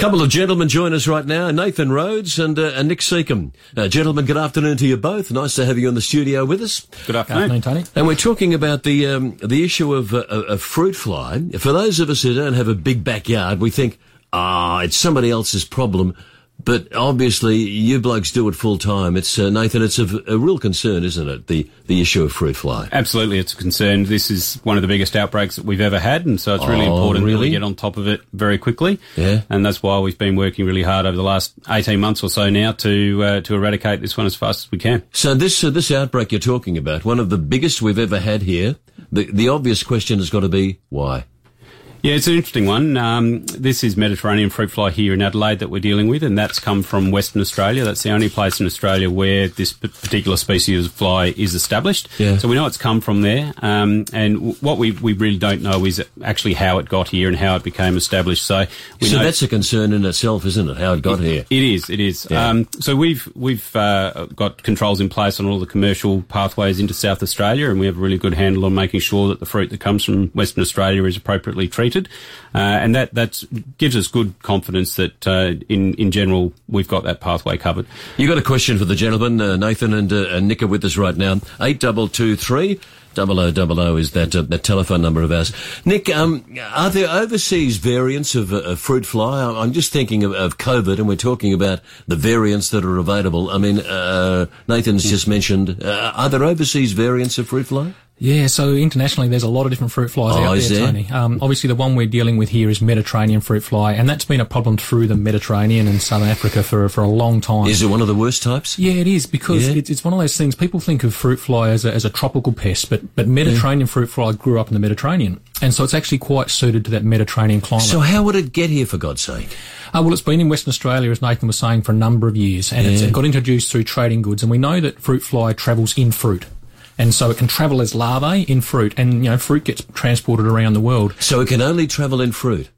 couple of gentlemen join us right now, Nathan Rhodes and, uh, and Nick Secomb. Uh, gentlemen, good afternoon to you both. Nice to have you in the studio with us. Good afternoon. afternoon, Tony. And we're talking about the um, the issue of, uh, of fruit fly. For those of us who don't have a big backyard, we think, ah, it's somebody else's problem. But obviously, you blokes do it full time. It's uh, Nathan. It's a, a, real concern, isn't it? The the issue of fruit fly. Absolutely, it's a concern. This is one of the biggest outbreaks that we've ever had, and so it's really Oh, important really? that we get on top of it very quickly. Yeah. and that's why we've been working really hard over the last eighteen months or so now to uh, to eradicate this one as fast as we can. So this uh, this outbreak you're talking about, one of the biggest we've ever had here. The the obvious question has got to be why. Yeah, it's an interesting one. Um, this is Mediterranean fruit fly here in Adelaide that we're dealing with, and that's come from Western Australia. That's the only place in Australia where this particular species of fly is established. Yeah. So we know it's come from there, um, and w- what we, we really don't know is actually how it got here and how it became established. So we so know that's a concern in itself, isn't it? How it got here. It is. It is. Yeah. Um, so we've we've uh, got controls in place on all the commercial pathways into South Australia, and we have a really good handle on making sure that the fruit that comes from Western Australia is appropriately treated, uh, and that that gives us good confidence that uh, in in general we've got that pathway covered. You got a question for the gentleman, uh, Nathan and, uh, and Nick are with us right now. Eight double two three. Double O double O is that uh, telephone number of ours. Nick, um, are there overseas variants of, uh, fruit fly? I'm- I'm just thinking of, of COVID, and we're talking about the variants that are available. I mean, uh, Nathan's just mentioned. Uh, are there overseas variants of fruit fly? Yeah, so internationally, there's a lot of different fruit flies Oh, out there, there? Tony. Um, obviously, the one we're dealing with here is Mediterranean fruit fly, and that's been a problem through the Mediterranean and Southern Africa for for a long time. Is it one of the worst types? Yeah, it is because Yeah. it's, it's one of those things. People think of fruit fly as a, as a tropical pest, but but Mediterranean fruit fly grew up in the Mediterranean, and so it's actually quite suited to that Mediterranean climate. So how would it get here, for God's sake? Uh, well, it's been in Western Australia, as Nathan was saying, for a number of years, and it's, Yeah. it got introduced through trading goods. And we know that fruit fly travels in fruit, and so it can travel as larvae in fruit, and you know, fruit gets transported around the world. So it can only travel in fruit.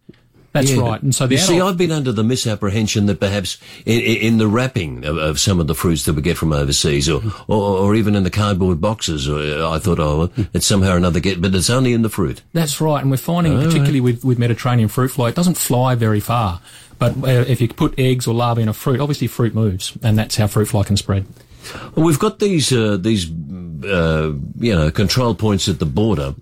That's Yeah. right. And so the you see, I've been under the misapprehension that perhaps in, in the wrapping of, of some of the fruits that we get from overseas, or, or, or even in the cardboard boxes, I thought, oh, it's somehow or another get, but it's only in the fruit. That's right, and we're finding, Oh, particularly with, with Mediterranean fruit fly, it doesn't fly very far. But uh, if you put eggs or larvae in a fruit, obviously fruit moves, and that's how fruit fly can spread. Well, we've got these uh, these uh, you know control points at the border.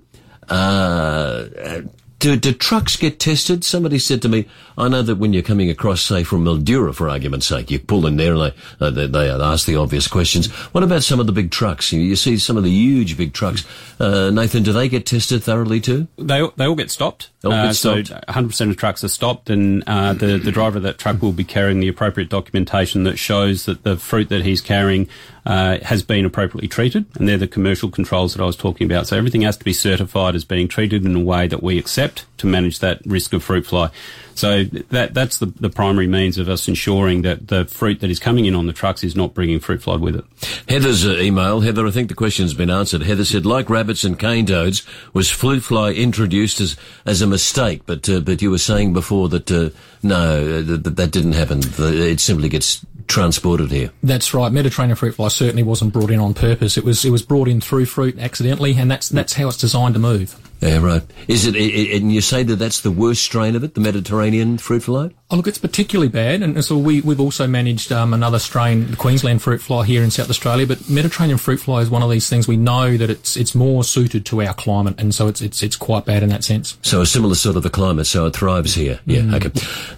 Uh, do, do trucks get tested? Somebody said to me, I know that when you're coming across, say, from Mildura, for argument's sake, you pull in there and they, uh, they, they ask the obvious questions. What about some of the big trucks? You, you see some of the huge big trucks. Uh, Nathan, do they get tested thoroughly too? They all- they all get stopped. They all get Uh, stopped. So 100% of trucks are stopped, and uh, the the driver of that truck will be carrying the appropriate documentation that shows that the fruit that he's carrying uh, has been appropriately treated, and they're the commercial controls that I was talking about. So everything has to be certified as being treated in a way that we accept to manage that risk of fruit fly. So that that's the, the primary means of us ensuring that the fruit that is coming in on the trucks is not bringing fruit fly with it. Heather's uh, email. Heather, I think the question's been answered. Heather said, like rabbits and cane toads, was fruit fly introduced as, as a mistake? But, uh, but you were saying before that, uh, no, uh, that, that didn't happen. It simply gets transported here. That's right. Mediterranean fruit fly certainly wasn't brought in on purpose. It was it was brought in through fruit accidentally, and that's that's how it's designed to move. Yeah, right. Is it, i i and you say that that's the worst strain of it, the Mediterranean fruit fly? Oh, look, it's particularly bad, and so we, we've also managed um, another strain, the Queensland fruit fly here in South Australia. But Mediterranean fruit fly is one of these things we know that it's it's more suited to our climate, and so it's it's it's quite bad in that sense. So a similar sort of a climate, so it thrives here. Yeah, okay.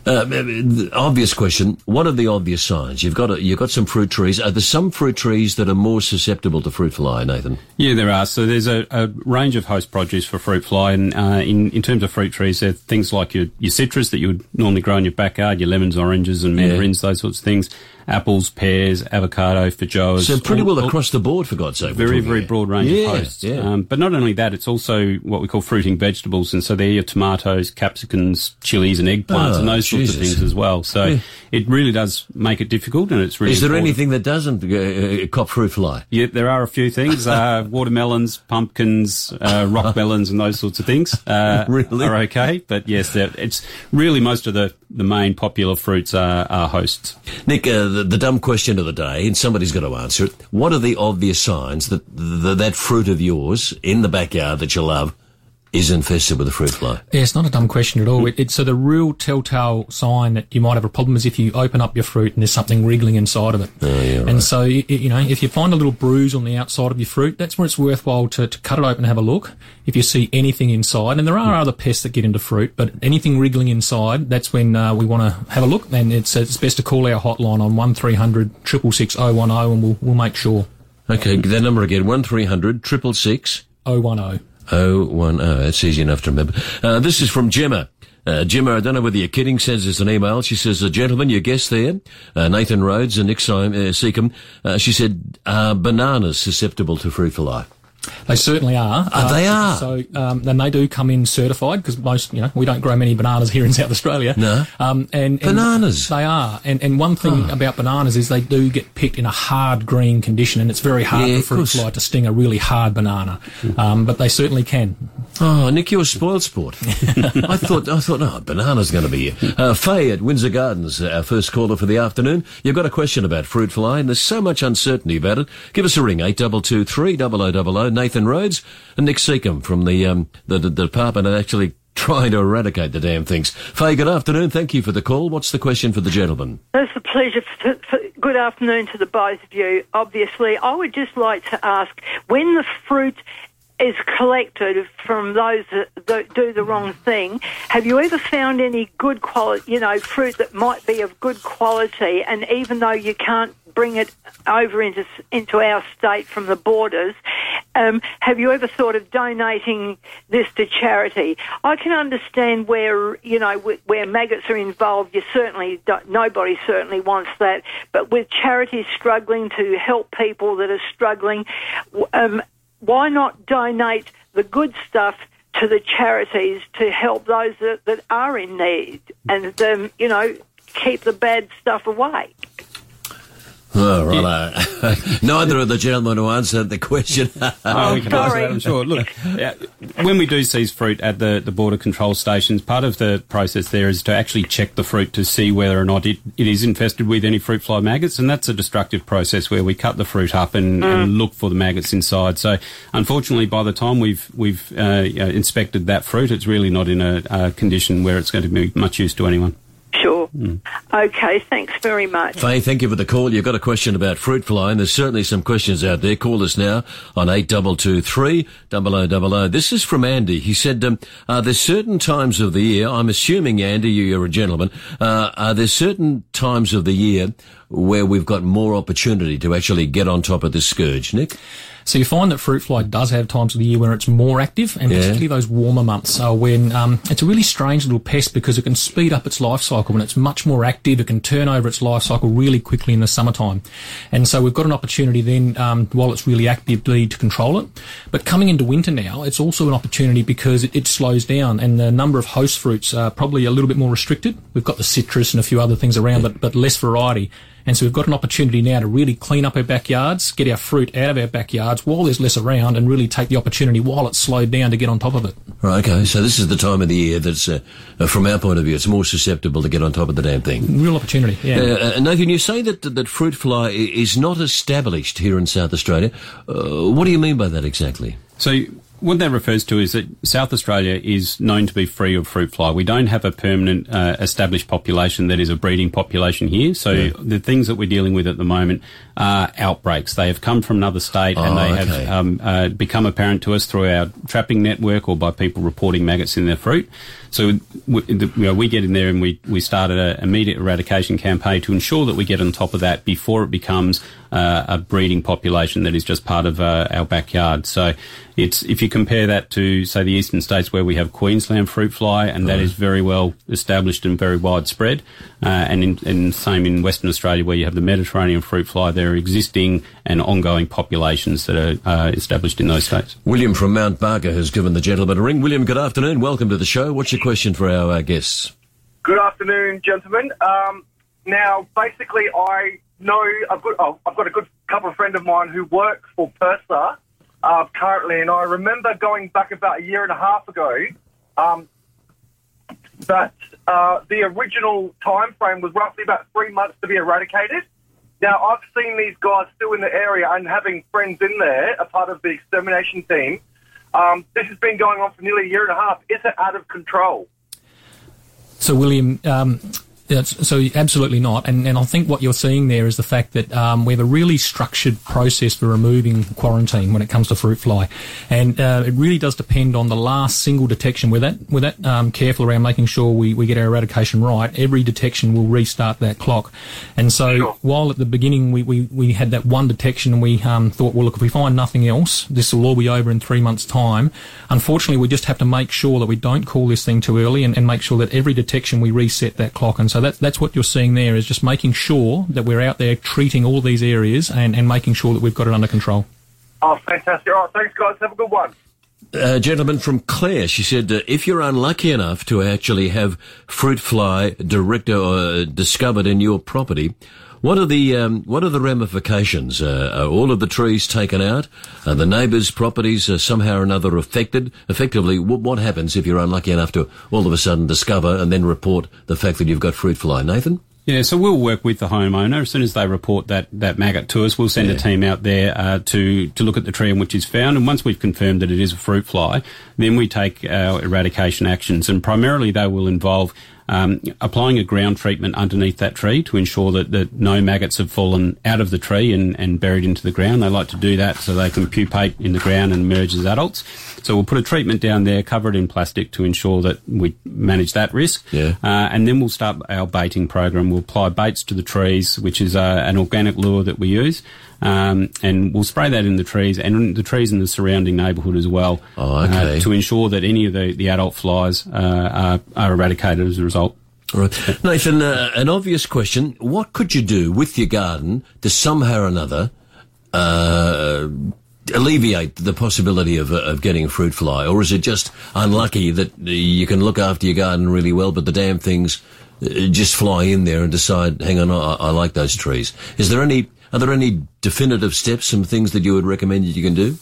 Uh, obvious question: What are the obvious signs? You've got a, you've got some fruit trees. Are there some fruit trees that are more susceptible to fruit fly, Nathan? Yeah, there are. So there's a, a range of host produce for fruit fly, and uh, in in terms of fruit trees, there are things like your your citrus that you would normally grow in your backyard, your lemons, oranges, and mandarins, those sorts of things. Apples, pears, avocado, feijoas. So pretty all- well across the board, for God's sake. very, very here. broad range yeah, of hosts. Yeah. Um, but not only that, it's also what we call fruiting vegetables, and so they're your tomatoes, capsicums, chilies, and eggplants, Oh, and those sorts of things as well. So Yeah. it really does make it difficult, and it's really. Is there important. anything that doesn't uh, uh, cop fruit fly? Yeah, there are a few things. Uh, watermelons, pumpkins, uh, rock melons, and those sorts of things uh, Really? are okay. But yes, it's really most of the, the main popular fruits are, are hosts. Nick, uh, the, the dumb question of the day, and somebody's got to answer it. What are the obvious signs that the, that fruit of yours in the backyard that you love is infested with a fruit fly? Yeah, it's not a dumb question at all. It, it's so the real telltale sign that you might have a problem is if you open up your fruit and there's something wriggling inside of it. Oh, yeah, right. And so, you, you know, if you find a little bruise on the outside of your fruit, that's where it's worthwhile to, to cut it open and have a look. If you see anything inside, and there are other pests that get into fruit, but anything wriggling inside, that's when uh, we want to have a look. And it's, it's best to call our hotline on 1300 666 010 and we'll, we'll make sure. Okay, the number again, 1300 666 010. 010. It's easy enough to remember. Uh, this is from Gemma. Uh, Gemma, I don't know whether you're kidding, sends us an email. She says, uh, gentlemen, your guest there, uh, Nathan Rhodes and Nick uh, Secomb, uh, she said, uh, bananas susceptible to fruit fly. They certainly are. Oh, uh, they are. So, um, and they do come in certified because most, you know, we don't grow many bananas here in South Australia. No. Um, and, and bananas. They are. And and one thing oh. about bananas is they do get picked in a hard green condition, and it's very hard yeah, for fruit fly to sting a really hard banana. Um, but they certainly can. Oh, Nick, you're a spoiled sport. I thought, I thought, no, banana's going to be here. Uh, Faye at Windsor Gardens, uh, our first caller for the afternoon. You've got a question about fruit fly, and there's so much uncertainty about it. Give us a ring, 822 3000 Nathan Rhodes and Nick Secomb from the, um, the, the, department are actually trying to eradicate the damn things. Faye, good afternoon. Thank you for the call. What's the question for the gentleman? It's a pleasure. Good afternoon to the both of you. Obviously, I would just like to ask when the fruit is collected from those that do the wrong thing, have you ever found any good quality, you know, fruit that might be of good quality, and even though you can't bring it over into into our state from the borders, um, have you ever thought of donating this to charity? I can understand where you know wh- where maggots are involved. You certainly nobody certainly wants that. But with charities struggling to help people that are struggling, um, why not donate the good stuff? To the charities to help those that, that are in need, and um, you know keep the bad stuff away. Oh, right. Neither of the gentlemen who answered the question. Oh, we can answer sorry. that, I'm sure. Look, uh, when we do seize fruit at the, the border control stations, part of the process there is to actually check the fruit to see whether or not it, it is infested with any fruit fly maggots, and that's a destructive process where we cut the fruit up and, and look for the maggots inside. So, unfortunately, by the time we've we've uh, inspected that fruit, it's really not in a, uh condition where it's going to be much use to anyone. Sure. Okay. Thanks very much. Faye, thank you for the call. You've got a question about fruit fly, and there's certainly some questions out there. Call us now on eight double two three double o double o. This is from Andy. He said, um, "Are there certain times of the year? I'm assuming Andy, you- you're a gentleman. Uh, are there certain times of the year where we've got more opportunity to actually get on top of this scourge, Nick?" So you find that fruit fly does have times of the year where it's more active, and Yeah. particularly those warmer months are when um, it's a really strange little pest because it can speed up its life cycle when it's much more active. It can turn over its life cycle really quickly in the summertime, and so we've got an opportunity then um, while it's really active to control it. But coming into winter now, it's also an opportunity because it, it slows down, and the number of host fruits are probably a little bit more restricted. We've got the citrus and a few other things around, but but less variety. And so we've got an opportunity now to really clean up our backyards, get our fruit out of our backyards while there's less around, and really take the opportunity while it's slowed down to get on top of it. Right. Okay. So this is the time of the year that's, uh, uh, from our point of view, it's more susceptible to get on top of the damn thing. Real opportunity, yeah. Uh, uh, Nathan, you say that that fruit fly is not established here in South Australia. Uh, what do you mean by that exactly? So what that refers to is that South Australia is known to be free of fruit fly. We don't have a permanent uh, established population that is a breeding population here. So the things that we're dealing with at the moment are outbreaks. They have come from another state and Oh, they okay. have um, uh, become apparent to us through our trapping network or by people reporting maggots in their fruit. So we, the, you know, we get in there and we, we started an immediate eradication campaign to ensure that we get on top of that before it becomes uh, a breeding population that is just part of uh, our backyard. So it's if you compare that to say the eastern states where we have Queensland fruit fly and that is very well established and very widespread, uh, and in, and same in Western Australia where you have the Mediterranean fruit fly, there are existing and ongoing populations that are uh, established in those states. William from Mount Barker has given the gentleman a ring. William, good afternoon. Welcome to the show. What's your question for our uh, guests? Good afternoon, gentlemen. Um, now, basically, I know I've got, oh, I've got a good couple of friends of mine who work for PIRSA uh, currently, and I remember going back about a year and a half ago um, that uh, the original time frame was roughly about three months to be eradicated. Now, I've seen these guys still in the area and having friends in there, a part of the extermination team. Um, this has been going on for nearly a year and a half. Is it out of control? So, William, um, so absolutely not. And, and I think what you're seeing there is the fact that um, we have a really structured process for removing quarantine when it comes to fruit fly, and uh, it really does depend on the last single detection. We're that we're that um, careful around making sure we, we get our eradication right. Every detection will restart that clock. And so Sure. while at the beginning we, we, we had that one detection and we um, thought, well, look, if we find nothing else, this will all be over in three months' time. Unfortunately, we just have to make sure that we don't call this thing too early and, and make sure that every detection we reset that clock. And so that, that's what you're seeing there is just making sure that we're out there treating all these areas and, and making sure that we've got it under control. Oh, fantastic. All right, thanks, guys. Have a good one. A gentleman from Clare, she said, uh, if you're unlucky enough to actually have fruit fly direct uh, discovered in your property, what are the um, what are the ramifications? Uh, are all of the trees taken out? Are the neighbours' properties uh, somehow or another affected? Effectively, what, what happens if you're unlucky enough to all of a sudden discover and then report the fact that you've got fruit fly? Nathan? Yeah, so we'll work with the homeowner as soon as they report that, that maggot to us. We'll send a team out there uh, to to look at the tree in which it's found, and once we've confirmed that it is a fruit fly, then we take our eradication actions, and primarily they will involve um, applying a ground treatment underneath that tree to ensure that, that no maggots have fallen out of the tree and, and buried into the ground. They like to do that so they can pupate in the ground and emerge as adults. So we'll put a treatment down there, cover it in plastic to ensure that we manage that risk. Yeah. Uh, and then we'll start our baiting program. We'll apply baits to the trees, which is uh, an organic lure that we use. Um, and we'll spray that in the trees and the trees in the surrounding neighbourhood as well. Oh, okay. uh, to ensure that any of the, the adult flies uh, are, are eradicated as a result. Right. Nathan, uh, an obvious question. What could you do with your garden to somehow or another uh, alleviate the possibility of, uh, of getting a fruit fly? Or is it just unlucky that you can look after your garden really well, but the damn things uh, just fly in there and decide, hang on, I, I like those trees? Is there any, are there any definitive steps, some things that you would recommend that you can do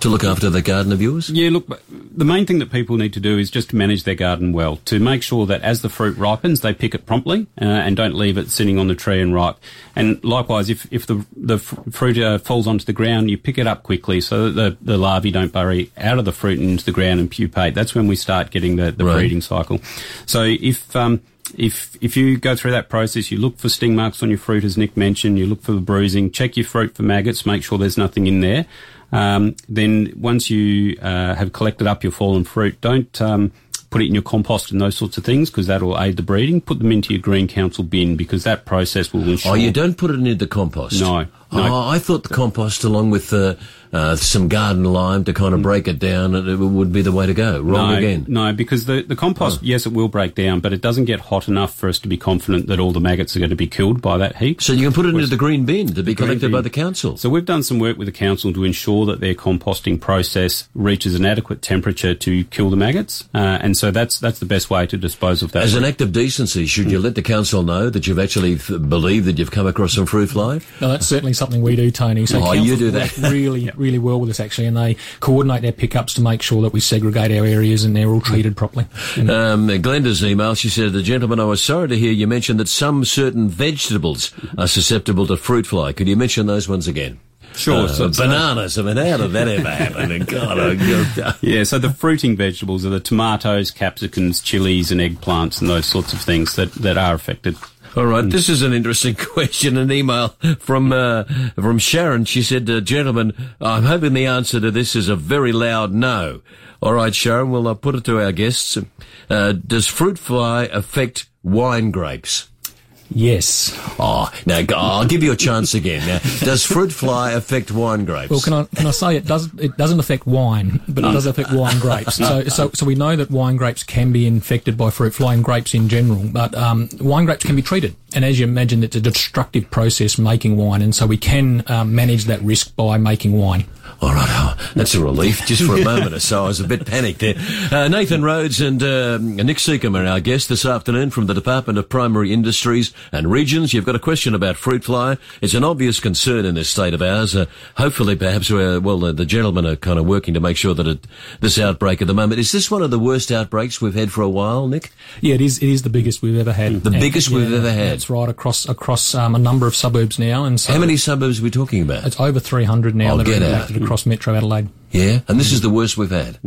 to look after the garden of yours? Yeah, look, the main thing that people need to do is just to manage their garden well, to make sure that as the fruit ripens, they pick it promptly uh, and don't leave it sitting on the tree and ripe. And likewise, if, if the, the fruit uh, falls onto the ground, you pick it up quickly so that the, the larvae don't bury out of the fruit and into the ground and pupate. That's when we start getting the, the Right. breeding cycle. So if, um, if if you go through that process, you look for sting marks on your fruit, as Nick mentioned. You look for the bruising. Check your fruit for maggots. Make sure there's nothing in there. Um, then once you uh, have collected up your fallen fruit, don't um, put it in your compost and those sorts of things because that will aid the breeding. Put them into your Green Council bin because that process will ensure. Oh, you don't put it into the compost? No, no. Oh, I thought the compost along with uh, uh, some garden lime to kind of break it down it, would be the way to go. Wrong no, again. No, because the, the compost, yes, it will break down, but it doesn't get hot enough for us to be confident that all the maggots are going to be killed by that heat. So you can put it into the green bin to be collected by the council. So we've done some work with the council to ensure that their composting process reaches an adequate temperature to kill the maggots, uh, and so that's that's the best way to dispose of that. As an act of decency, should you let the council know that you've actually f- believed that you've come across some fruit fly? No, that's certainly something we do, Tony. So Oh, you do that. really, really well with us actually, and they coordinate their pickups to make sure that we segregate our areas and they're all treated properly. Um, Glenda's email, she said, the gentleman, I was sorry to hear you mention that some certain vegetables are susceptible to fruit fly. Could you mention those ones again? Sure, Uh, so- so- bananas. I mean, how did that ever happen? God, oh, God. yeah, so the fruiting vegetables are the tomatoes, capsicums, chilies, and eggplants, and those sorts of things that, that are affected. All right, this is an interesting question. An email from uh, from Sharon. She said, uh, "Gentlemen, I'm hoping the answer to this is a very loud no." All right, Sharon, we'll uh, put it to our guests. Uh, does fruit fly affect wine grapes? Yes. Oh, now I'll give you a chance again. Now, does fruit fly affect wine grapes? Well, can I can I say it does it doesn't affect wine, but it does affect wine grapes. So so so we know that wine grapes can be infected by fruit fly and grapes in general, but um, wine grapes can be treated. And as you imagine, it's a destructive process making wine, and so we can um, manage that risk by making wine. All right, oh, that's a relief. Just for a moment or so, I was a bit panicked there. Uh, Nathan Rhodes and uh, Nick Secomb are our guests this afternoon from the Department of Primary Industries and Regions. You've got a question about fruit fly. It's an obvious concern in this state of ours. Uh, hopefully, perhaps, uh, well, the gentlemen are kind of working to make sure that it, this outbreak at the moment is this one of the worst outbreaks we've had for a while, Nick? Yeah, it is. It is the biggest we've ever had. The And- biggest we've ever had. That's right across across um, a number of suburbs now, and so How many suburbs are we talking about? It's over 300 now Oh, that get are out. Impacted reported across Metro Adelaide. Yeah, and this is the worst we've had.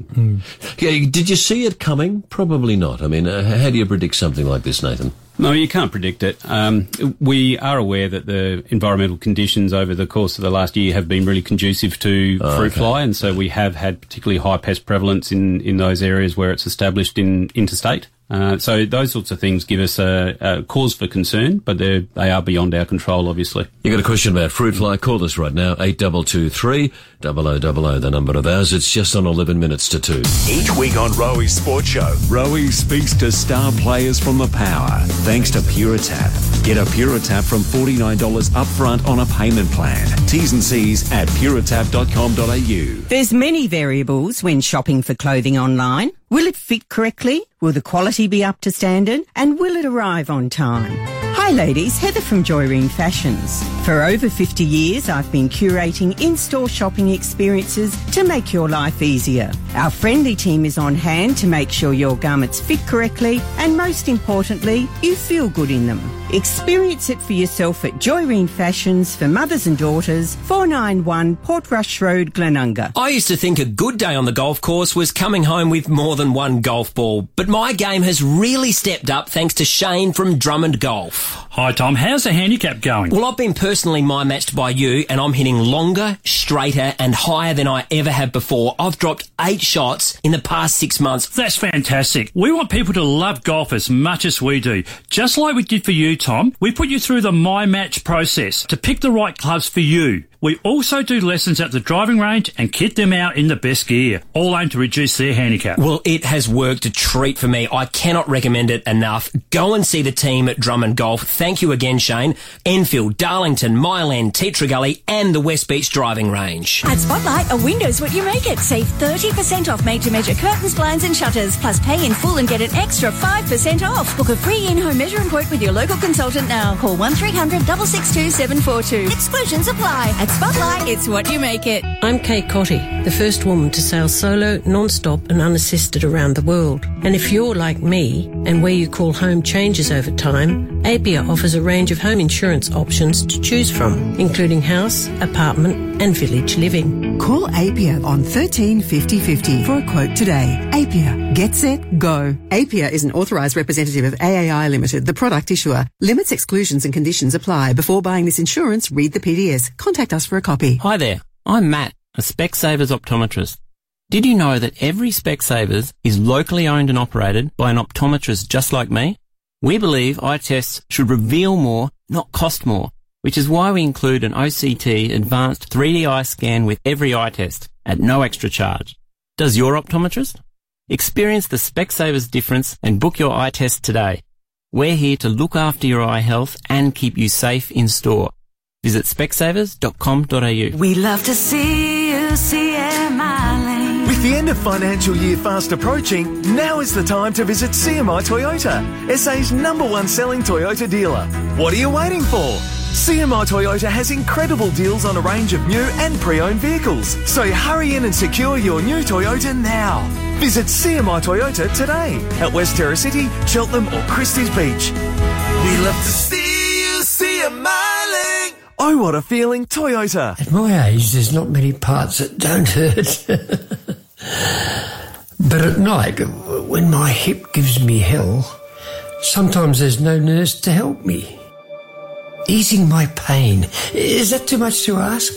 Yeah, did you see it coming? Probably not. I mean, uh, how do you predict something like this, Nathan? No, you can't predict it. Um, we are aware that the environmental conditions over the course of the last year have been really conducive to Oh, fruit okay. fly, and so we have had particularly high pest prevalence in, in those areas where it's established in interstate. Uh, so those sorts of things give us a, a cause for concern, but they're, they are beyond our control, obviously. You got a question about fruit fly? Call us right now, 8223 0000, the number of ours. It's just on 11 minutes to 2. Each week on Rowie Sports Show, Rowie speaks to star players from the power, thanks to Puritap. Get a Puritap from $49 upfront on a payment plan. T's and C's at puritap.com.au. There's many variables when shopping for clothing online. Will it fit correctly? Will the quality be up to standard? And will it arrive on time? Hi ladies, Heather from Joyreen Fashions. For over 50 years, I've been curating in-store shopping experiences to make your life easier. Our friendly team is on hand to make sure your garments fit correctly and most importantly, you feel good in them. Experience it for yourself at Joyreen Fashions for mothers and daughters, 491 Portrush Road, Glenunga. I used to think a good day on the golf course was coming home with more than one golf ball, but my game has really stepped up thanks to Shane from Drummond Golf. Hi Tom, how's the handicap going? Well, I've been personally my matched by you, and I'm hitting longer, straighter, and higher than I ever have before. I've dropped eight shots in the past six months. That's fantastic. We want people to love golf as much as we do. Just like we did for you, Tom, we put you through the My Match process to pick the right clubs for you. We also do lessons at the driving range and kit them out in the best gear, all aimed to reduce their handicap. Well, it has worked a treat for me. I cannot recommend it enough. Go and see the team at Drummond Golf. Thank you again, Shane. Enfield, Darlington, Myland, Tea Tree Gully, and the West Beach driving range. At Spotlight, a window's what you make it. Save 30% off made to measure curtains, blinds, and shutters. Plus, pay in full and get an extra 5% off. Book a free in home measure and quote with your local consultant now. Call 1300 662 742. Exclusions apply. At Spotlight, it's what you make it. I'm Kay Cottee, the first woman to sail solo, non-stop and unassisted around the world. And if you're like me, and where you call home changes over time, APIA offers a range of home insurance options to choose from, including house, apartment and village living. Call APIA on 13 50 50 for a quote today. APIA. Get set, go. APIA is an authorised representative of AAI Limited, the product issuer. Limits, exclusions and conditions apply. Before buying this insurance, read the PDS. Contact us for a copy. Hi there. I'm Matt, a Specsavers optometrist. Did you know that every Specsavers is locally owned and operated by an optometrist just like me? We believe eye tests should reveal more, not cost more, which is why we include an OCT advanced 3D eye scan with every eye test at no extra charge. Does your optometrist? Experience the Specsavers difference and book your eye test today. We're here to look after your eye health and keep you safe in store. Visit specsavers.com.au. We love to see you see. With the end of financial year fast approaching, now is the time to visit CMI Toyota, SA's number one selling Toyota dealer. What are you waiting for? CMI Toyota has incredible deals on a range of new and pre-owned vehicles. So hurry in and secure your new Toyota now. Visit CMI Toyota today at West Terrace City, Cheltenham or Christies Beach. We love to see you CMI Oh, what a feeling, Toyota. At my age, there's not many parts that don't hurt. but at night, when my hip gives me hell, sometimes there's no nurse to help me. Easing my pain, is that too much to ask?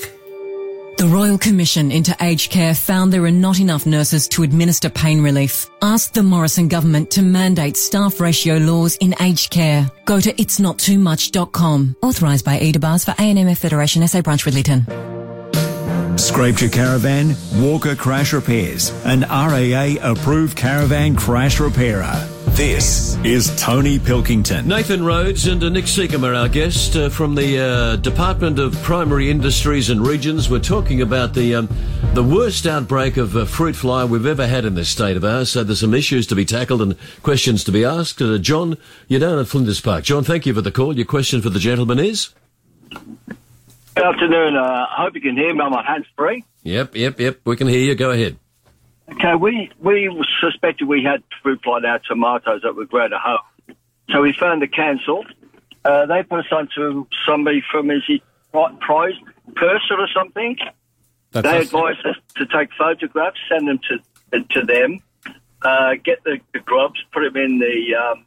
The Royal Commission into Aged Care found there are not enough nurses to administer pain relief. Ask the Morrison government to mandate staff ratio laws in aged care. Go to itsnottoomuch.com. Authorised by EDABARS for ANMF Federation SA Branch Lidlton. Scraped your caravan? Walker Crash Repairs, an RAA approved caravan crash repairer. This is Tony Pilkington. Nathan Rhodes and Nick Secomb are our guest uh, from the uh, Department of Primary Industries and Regions. We're talking about the um, the worst outbreak of uh, fruit fly we've ever had in this state of ours. So there's some issues to be tackled and questions to be asked. Uh, John, you're down at Flinders Park. John, thank you for the call. Your question for the gentleman is? Good afternoon. Uh, I hope you can hear me. I'm on hands free. Yep, yep, yep. We can hear you. Go ahead. Okay, we we suspected we had fruit fly in our tomatoes that were grown at home, so we found the council. Uh, they put us on to somebody from is it Pri- Prize Person or something, That's they us. advise us to take photographs, send them to to them, uh, get the, the grubs, put them in the um,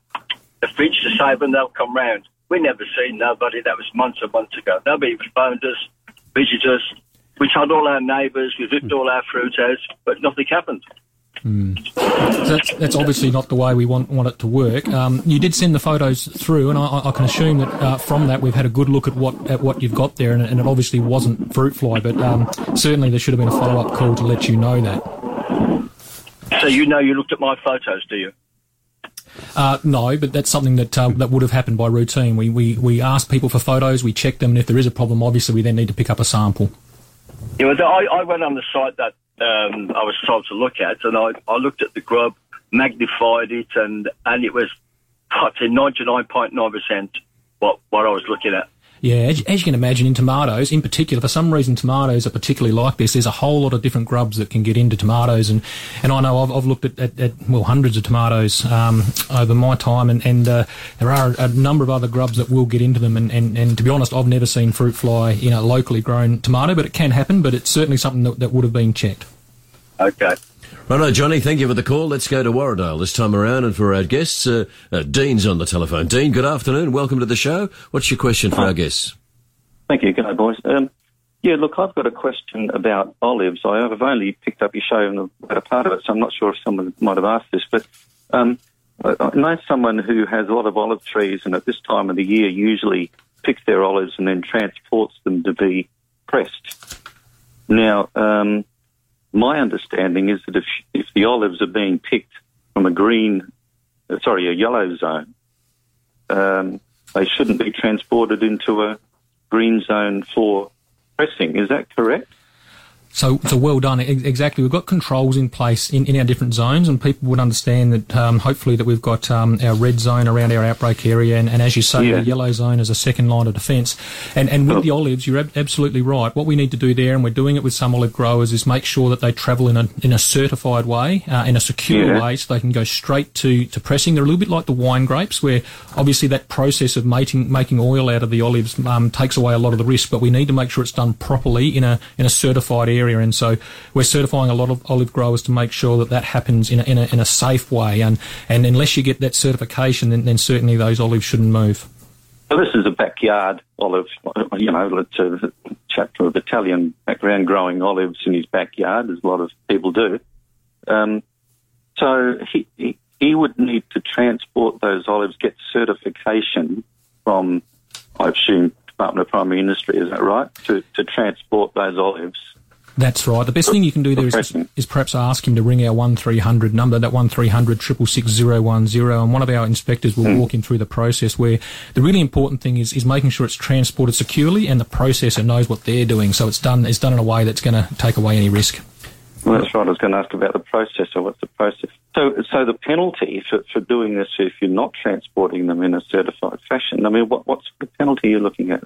the fridge to save them. They'll come round. We never seen nobody. That was months and months ago. Nobody phoned us, visited us. We told all our neighbours. We ripped all our fruit out, but nothing happened. That's, that's obviously not the way we want want it to work. Um, you did send the photos through, and I, I can assume that uh, from that we've had a good look at what at what you've got there, and, it- and it obviously wasn't fruit fly, but um, certainly there should have been a follow up call to let you know that. So you know you looked at my photos, do you? Uh, no, but that's something that uh, that would have happened by routine. We, we we ask people for photos, we check them, and if there is a problem, obviously we then need to pick up a sample. Yeah, well, I, I went on the site that um, I was told to look at, and I, I looked at the grub, magnified it, and and it was, I'd say, ninety nine point nine percent what what I was looking at. Yeah, as, as you can imagine, in tomatoes, in particular, for some reason, tomatoes are particularly like this. There's a whole lot of different grubs that can get into tomatoes, and, and I know I've, I've looked at, at, at well hundreds of tomatoes um, over my time, and, and uh, there are a number of other grubs that will get into them. And, and, and to be honest, I've never seen fruit fly in a locally grown tomato, but it can happen. But it's certainly something that, that would have been checked. Okay. Righto, Johnny, thank you for the call. Let's go to Warradale this time around. And for our guests, uh, uh, Dean's on the telephone. Dean, good afternoon. Welcome to the show. What's your question for our guests? Thank you. Good day, boys. Um, yeah, look, I've got a question about olives. I have only picked up your show and a part of it, so I'm not sure if someone might have asked this, but um, I I know someone who has a lot of olive trees and at this time of the year usually picks their olives and then transports them to be pressed. Now, um, my understanding is that if, if the olives are being picked from a green, uh, sorry, a yellow zone, um, they shouldn't be transported into a green zone for pressing. Is that correct? So, so well done. Exactly. We've got controls in place in, in our different zones, and people would understand that. Um, hopefully, that we've got um, our red zone around our outbreak area, and, and as you say, Yeah. the yellow zone is a second line of defence. And and with the olives, you're ab- absolutely right. What we need to do there, and we're doing it with some olive growers, is make sure that they travel in a in a certified way, uh, in a secure Yeah. way, so they can go straight to, to pressing. They're a little bit like the wine grapes, where obviously that process of making making oil out of the olives um, takes away a lot of the risk. But we need to make sure it's done properly in a in a certified area, and so we're certifying a lot of olive growers to make sure that that happens in a, in a, in a safe way. And and unless you get that certification, then, then certainly those olives shouldn't move. So this is a backyard olive, you know, it's a chap from an Italian background growing olives in his backyard, as a lot of people do. Um, so he, he, he would need to transport those olives, get certification from, I assume, Department of Primary Industry, is that right? To, to transport those olives. That's right. The best thing you can do there is, is perhaps ask him to ring our 1300 number, that 1300 666 and one of our inspectors will hmm. walk him through the process where the really important thing is, is making sure it's transported securely and the processor knows what they're doing. So it's done, it's done in a way that's going to take away any risk. Well, that's right. I was going to ask about the processor. What's the process? So, so the penalty for, for doing this if you're not transporting them in a certified fashion. I mean, what, what's the penalty you're looking at?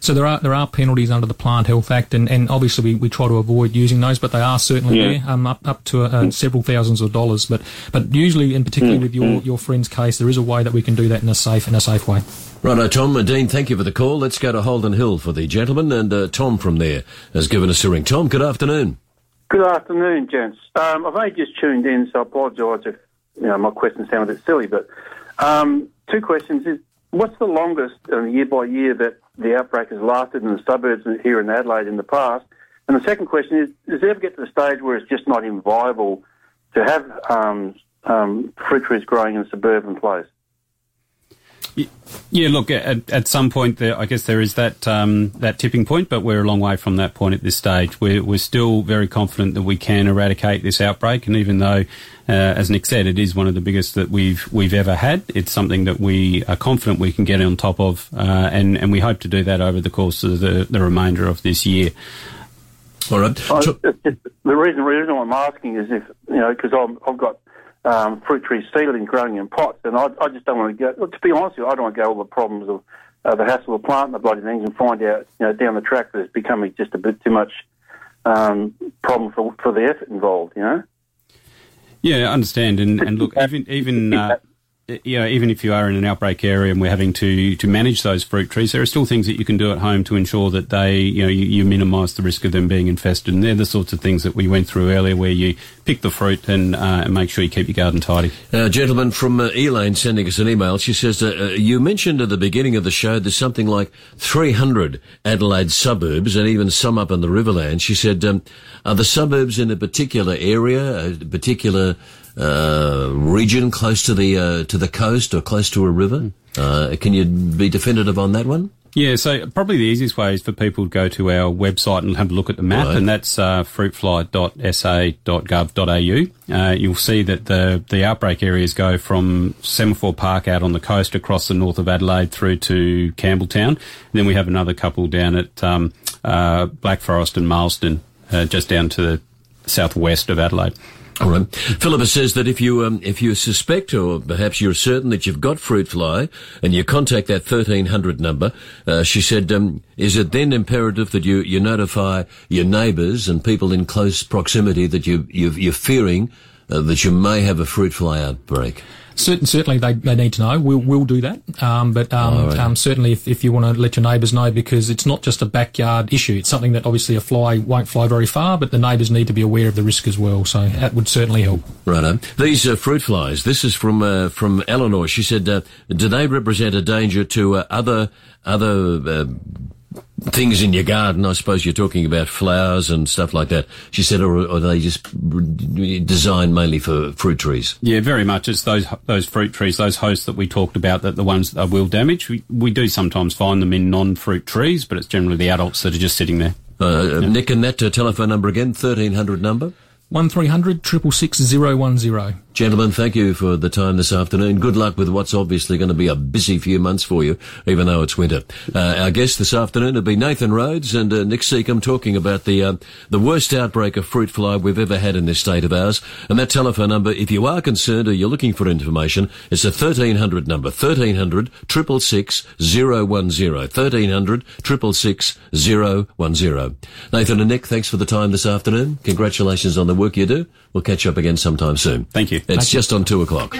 So there are there are penalties under the Plant Health Act, and, and obviously we, we try to avoid using those, but they are certainly Yeah. there, um, up up to uh, several thousands of dollars. But but usually, and particularly with your, your friend's case, there is a way that we can do that in a safe in a safe way. Righto, Tom and Dean, thank you for the call. Let's go to Holden Hill for the gentleman, and uh, Tom from there has given us a ring. Tom, good afternoon. Good afternoon, gents. Um, I've only just tuned in, so I apologise if you know my questions sound a bit silly. But um, two questions: is what's the longest uh, year by year that the outbreak has lasted in the suburbs here in Adelaide in the past? And the second question is: Does it ever get to the stage where it's just not even viable to have um, um, fruit trees growing in a suburban place? Yeah, look, at, at some point, there, I guess there is that um, that tipping point, but we're a long way from that point at this stage. We're, we're still very confident that we can eradicate this outbreak, and even though, uh, as Nick said, it is one of the biggest that we've we've ever had, it's something that we are confident we can get on top of, uh, and and we hope to do that over the course of the, the remainder of this year. All right. I- the reason, the reason I'm asking is if, you know, because I've got um, fruit trees seeded and growing in pots, and I, I just don't want to go, look, to be honest with you, I don't want to go all the problems of uh, the hassle of planting the bloody things and find out, you know, down the track that it's becoming just a bit too much um, problem for, for the effort involved, you know? Yeah, I understand, and, and look, even even uh, you know, even if you are in an outbreak area and we're having to, to manage those fruit trees, there are still things that you can do at home to ensure that they, you know, you, you minimise the risk of them being infested. And they're the sorts of things that we went through earlier where you pick the fruit and, uh, and make sure you keep your garden tidy. A gentleman from uh, Elaine sending us an email. She says, uh, uh, you mentioned at the beginning of the show there's something like 300 Adelaide suburbs and even some up in the Riverland. She said, um, are the suburbs in a particular area, a particular uh, region close to the uh, to the coast or close to a river? Uh, can you be definitive on that one? Yeah, so probably the easiest way is for people to go to our website and have a look at the map, Right. and that's uh, fruitfly.sa.gov.au. Uh, you'll see that the the outbreak areas go from Semaphore Park out on the coast across the north of Adelaide through to Campbelltown. And then we have another couple down at um, uh, Black Forest and Marsden, uh, just down to the southwest of Adelaide. All right. Philippa says that if you um, if you suspect or perhaps you're certain that you've got fruit fly and you contact that thirteen hundred number, uh, she said, um, is it then imperative that you, you notify your neighbours and people in close proximity that you you've, you're fearing uh, that you may have a fruit fly outbreak? Certain, certainly, they, they need to know. We'll, we'll do that. Um, but um, right. um, certainly, if, if you want to let your neighbours know, because it's not just a backyard issue. It's something that obviously a fly won't fly very far, but the neighbours need to be aware of the risk as well. So that would certainly help. Righto. These uh, fruit flies. This is from uh, from Eleanor. She said, uh, "Do they represent a danger to uh, other other uh, things in your garden? I suppose you're talking about flowers and stuff like that." She said, "Or, or are they just designed mainly for fruit trees?" Yeah, very much. It's those those fruit trees, those hosts that we talked about, that the ones that will damage. We, we do sometimes find them in non-fruit trees, but it's generally the adults that are just sitting there. Uh, Nick and that uh, telephone number again, thirteen hundred number. One 010 Gentlemen, thank you for the time this afternoon. Good luck with what's obviously going to be a busy few months for you, even though it's winter. Uh, our guest this afternoon will be Nathan Rhodes and uh, Nick Secomb talking about the uh, the worst outbreak of fruit fly we've ever had in this state of ours. And that telephone number, if you are concerned or you're looking for information, it's a 1300 number, 1300 666 010, 1300 666 010. Nathan and Nick, thanks for the time this afternoon. Congratulations on the work you do. We'll catch up again sometime soon. Thank you. It's just on two o'clock.